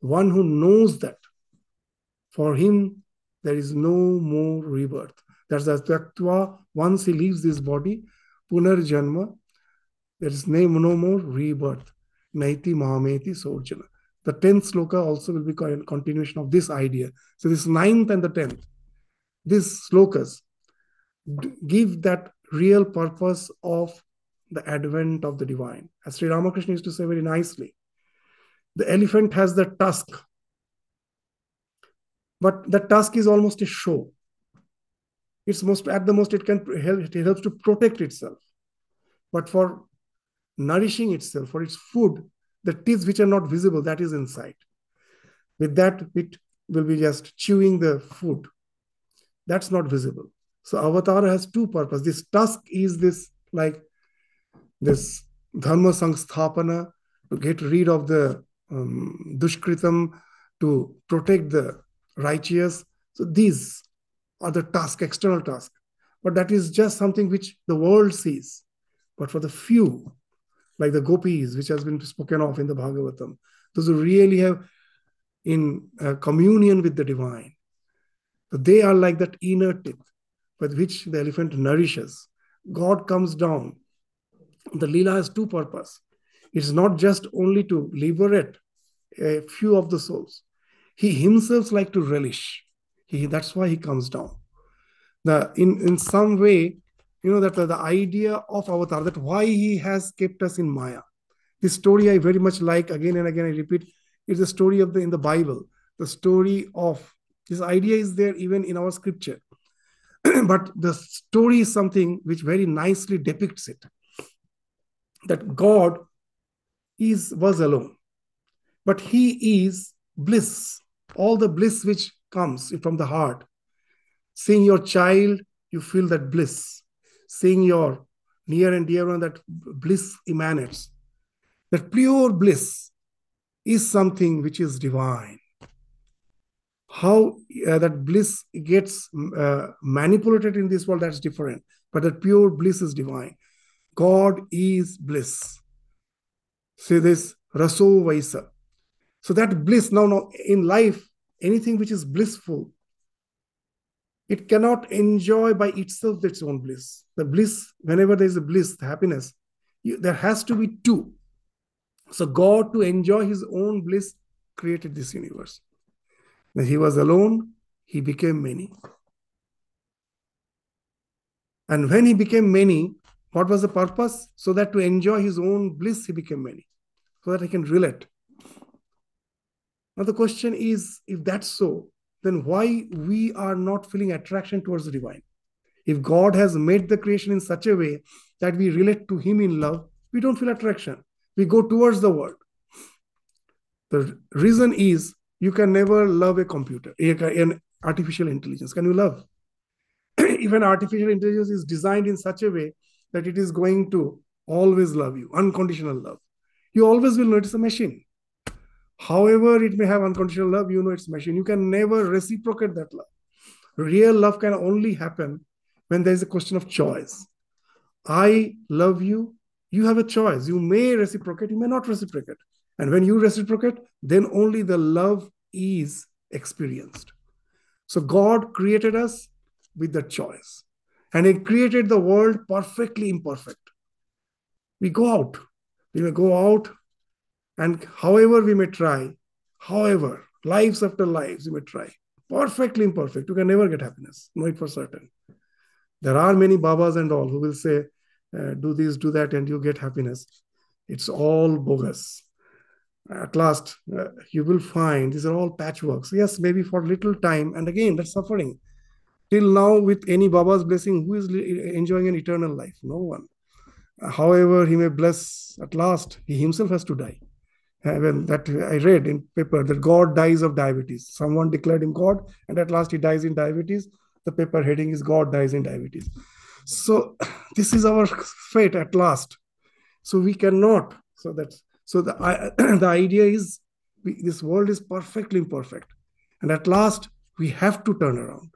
One who knows that for him there is no more rebirth. That's the taktva. Once he leaves this body, punarjanma, there is name no more rebirth. Naiti Mahameti Sorjana. The 10th sloka also will be a continuation of this idea. So, this ninth and the 10th, these slokas give that real purpose of the advent of the divine. As Sri Ramakrishna used to say very nicely, the elephant has the tusk but the tusk is almost a show it's most at the most it can help it helps to protect itself. But for nourishing itself for its food the teeth which are not visible that is inside. With that it will be just chewing the food. That's not visible. So avatar has two purpose. This tusk is this like this dharma sangsthapana to get rid of the um, dushkritam to protect the righteous. So these are the task, external task. But that is just something which the world sees. But for the few, like the gopis, which has been spoken of in the Bhagavatam, those who really have in uh, communion with the divine, they are like that inner tip with which the elephant nourishes. God comes down. The Leela has two purpose. It's not just only to liberate a few of the souls, he himself like to relish. He, that's why he comes down. The in, in some way, you know, that the, the idea of Avatar, that why he has kept us in Maya. This story I very much like again and again, I repeat, it's the story of the in the Bible, the story of this idea is there even in our scripture. <clears throat> but the story is something which very nicely depicts it. That God is was alone, but he is bliss all the bliss which comes from the heart. Seeing your child, you feel that bliss. Seeing your near and dear one, that bliss emanates. That pure bliss is something which is divine. How uh, that bliss gets uh, manipulated in this world, that's different. But that pure bliss is divine. God is bliss. Say this, Raso Vaisa. So that bliss, now, now in life, anything which is blissful, it cannot enjoy by itself its own bliss. The bliss, whenever there is a bliss, the happiness, you, there has to be two. So God, to enjoy his own bliss, created this universe. When he was alone, he became many. And when he became many, what was the purpose? So that to enjoy his own bliss, he became many. So that he can relate. Now the question is, if that's so, then why we are not feeling attraction towards the divine? If God has made the creation in such a way that we relate to Him in love, we don't feel attraction. We go towards the world. The reason is you can never love a computer, an artificial intelligence. Can you love? <clears throat> Even artificial intelligence is designed in such a way that it is going to always love you, unconditional love. You always will notice a machine. However, it may have unconditional love, you know it's machine. You can never reciprocate that love. Real love can only happen when there is a question of choice. I love you, you have a choice. You may reciprocate, you may not reciprocate. And when you reciprocate, then only the love is experienced. So God created us with the choice. And He created the world perfectly imperfect. We go out. We may go out, and however we may try, however, lives after lives, we may try. Perfectly imperfect. You can never get happiness. Know it for certain. There are many Babas and all who will say, uh, do this, do that, and you get happiness. It's all bogus. At last, uh, you will find these are all patchworks. Yes, maybe for little time, and again, that's suffering. Till now, with any Baba's blessing, who is enjoying an eternal life? No one. However, he may bless at last, he himself has to die. Uh, when that I read in paper that God dies of diabetes. Someone declared him God, and at last he dies in diabetes. The paper heading is God dies in diabetes. So <clears throat> this is our fate at last. So we cannot. So that so the <clears throat> the idea is we, this world is perfectly imperfect, and at last we have to turn around.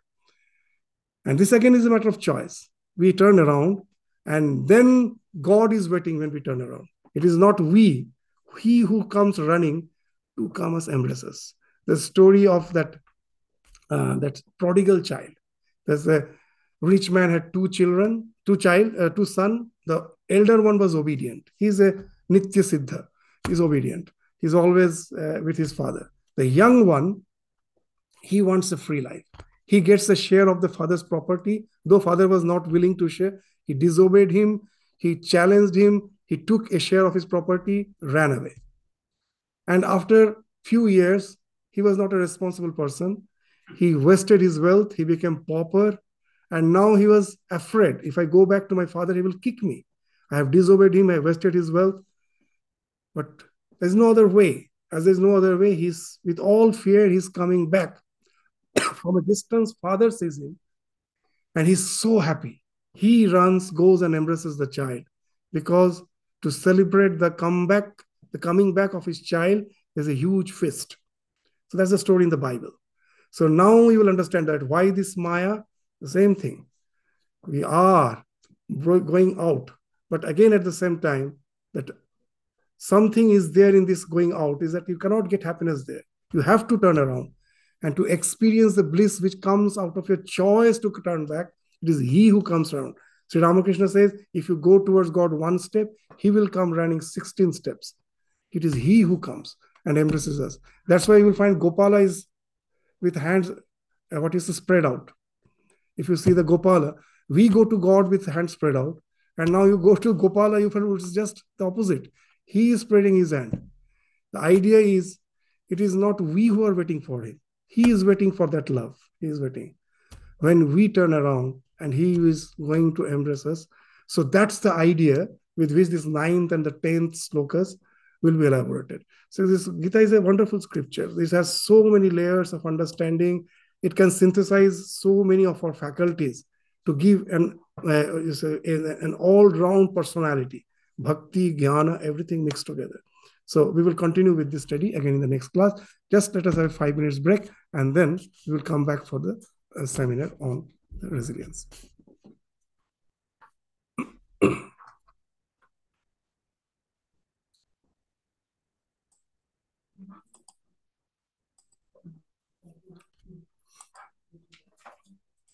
And this again is a matter of choice. We turn around, and then God is waiting when we turn around. It is not we, he who comes running to come us embraces. The story of that uh, that prodigal child. There's a rich man had two children, two child, uh, two son. The elder one was obedient. He's a nitya siddha. He's obedient. He's always uh, with his father. The young one, he wants a free life. He gets a share of the father's property, though father was not willing to share. He disobeyed him. He challenged him. He took a share of his property, ran away. And after few years, he was not a responsible person. He wasted his wealth. He became pauper and now he was afraid if I go back to my father, he will kick me. I have disobeyed him, I wasted his wealth. But there's no other way. As there's no other way, he's with all fear, he's coming back. <coughs> From a distance, father sees him, and he's so happy. He runs, goes, and embraces the child because to celebrate the comeback, the coming back of his child, there's a huge feast. So that's the story in the Bible. So now you will understand that why this Maya the same thing. We are going out, but again, at the same time, that something is there in this going out is that you cannot get happiness there. You have to turn around and to experience the bliss which comes out of your choice to turn back. It is He who comes around. Sri Ramakrishna says, if you go towards God one step, He will come running 16 steps. It is He who comes and embraces us. That's why you will find Gopala is with hands, uh, what is spread out. If you see the Gopala, we go to God with hands spread out. And now you go to Gopala, you feel it's just the opposite. He is spreading his hand. The idea is it is not we who are waiting for him. He is waiting for that love. He is waiting. When we turn around and he is going to embrace us. So that's the idea with which this ninth and the tenth slokas will be elaborated. So this Gita is a wonderful scripture. This has so many layers of understanding it can synthesize so many of our faculties to give an uh, an all-round personality bhakti jnana everything mixed together so we will continue with this study again in the next class just let us have five minutes break and then we will come back for the uh, seminar on resilience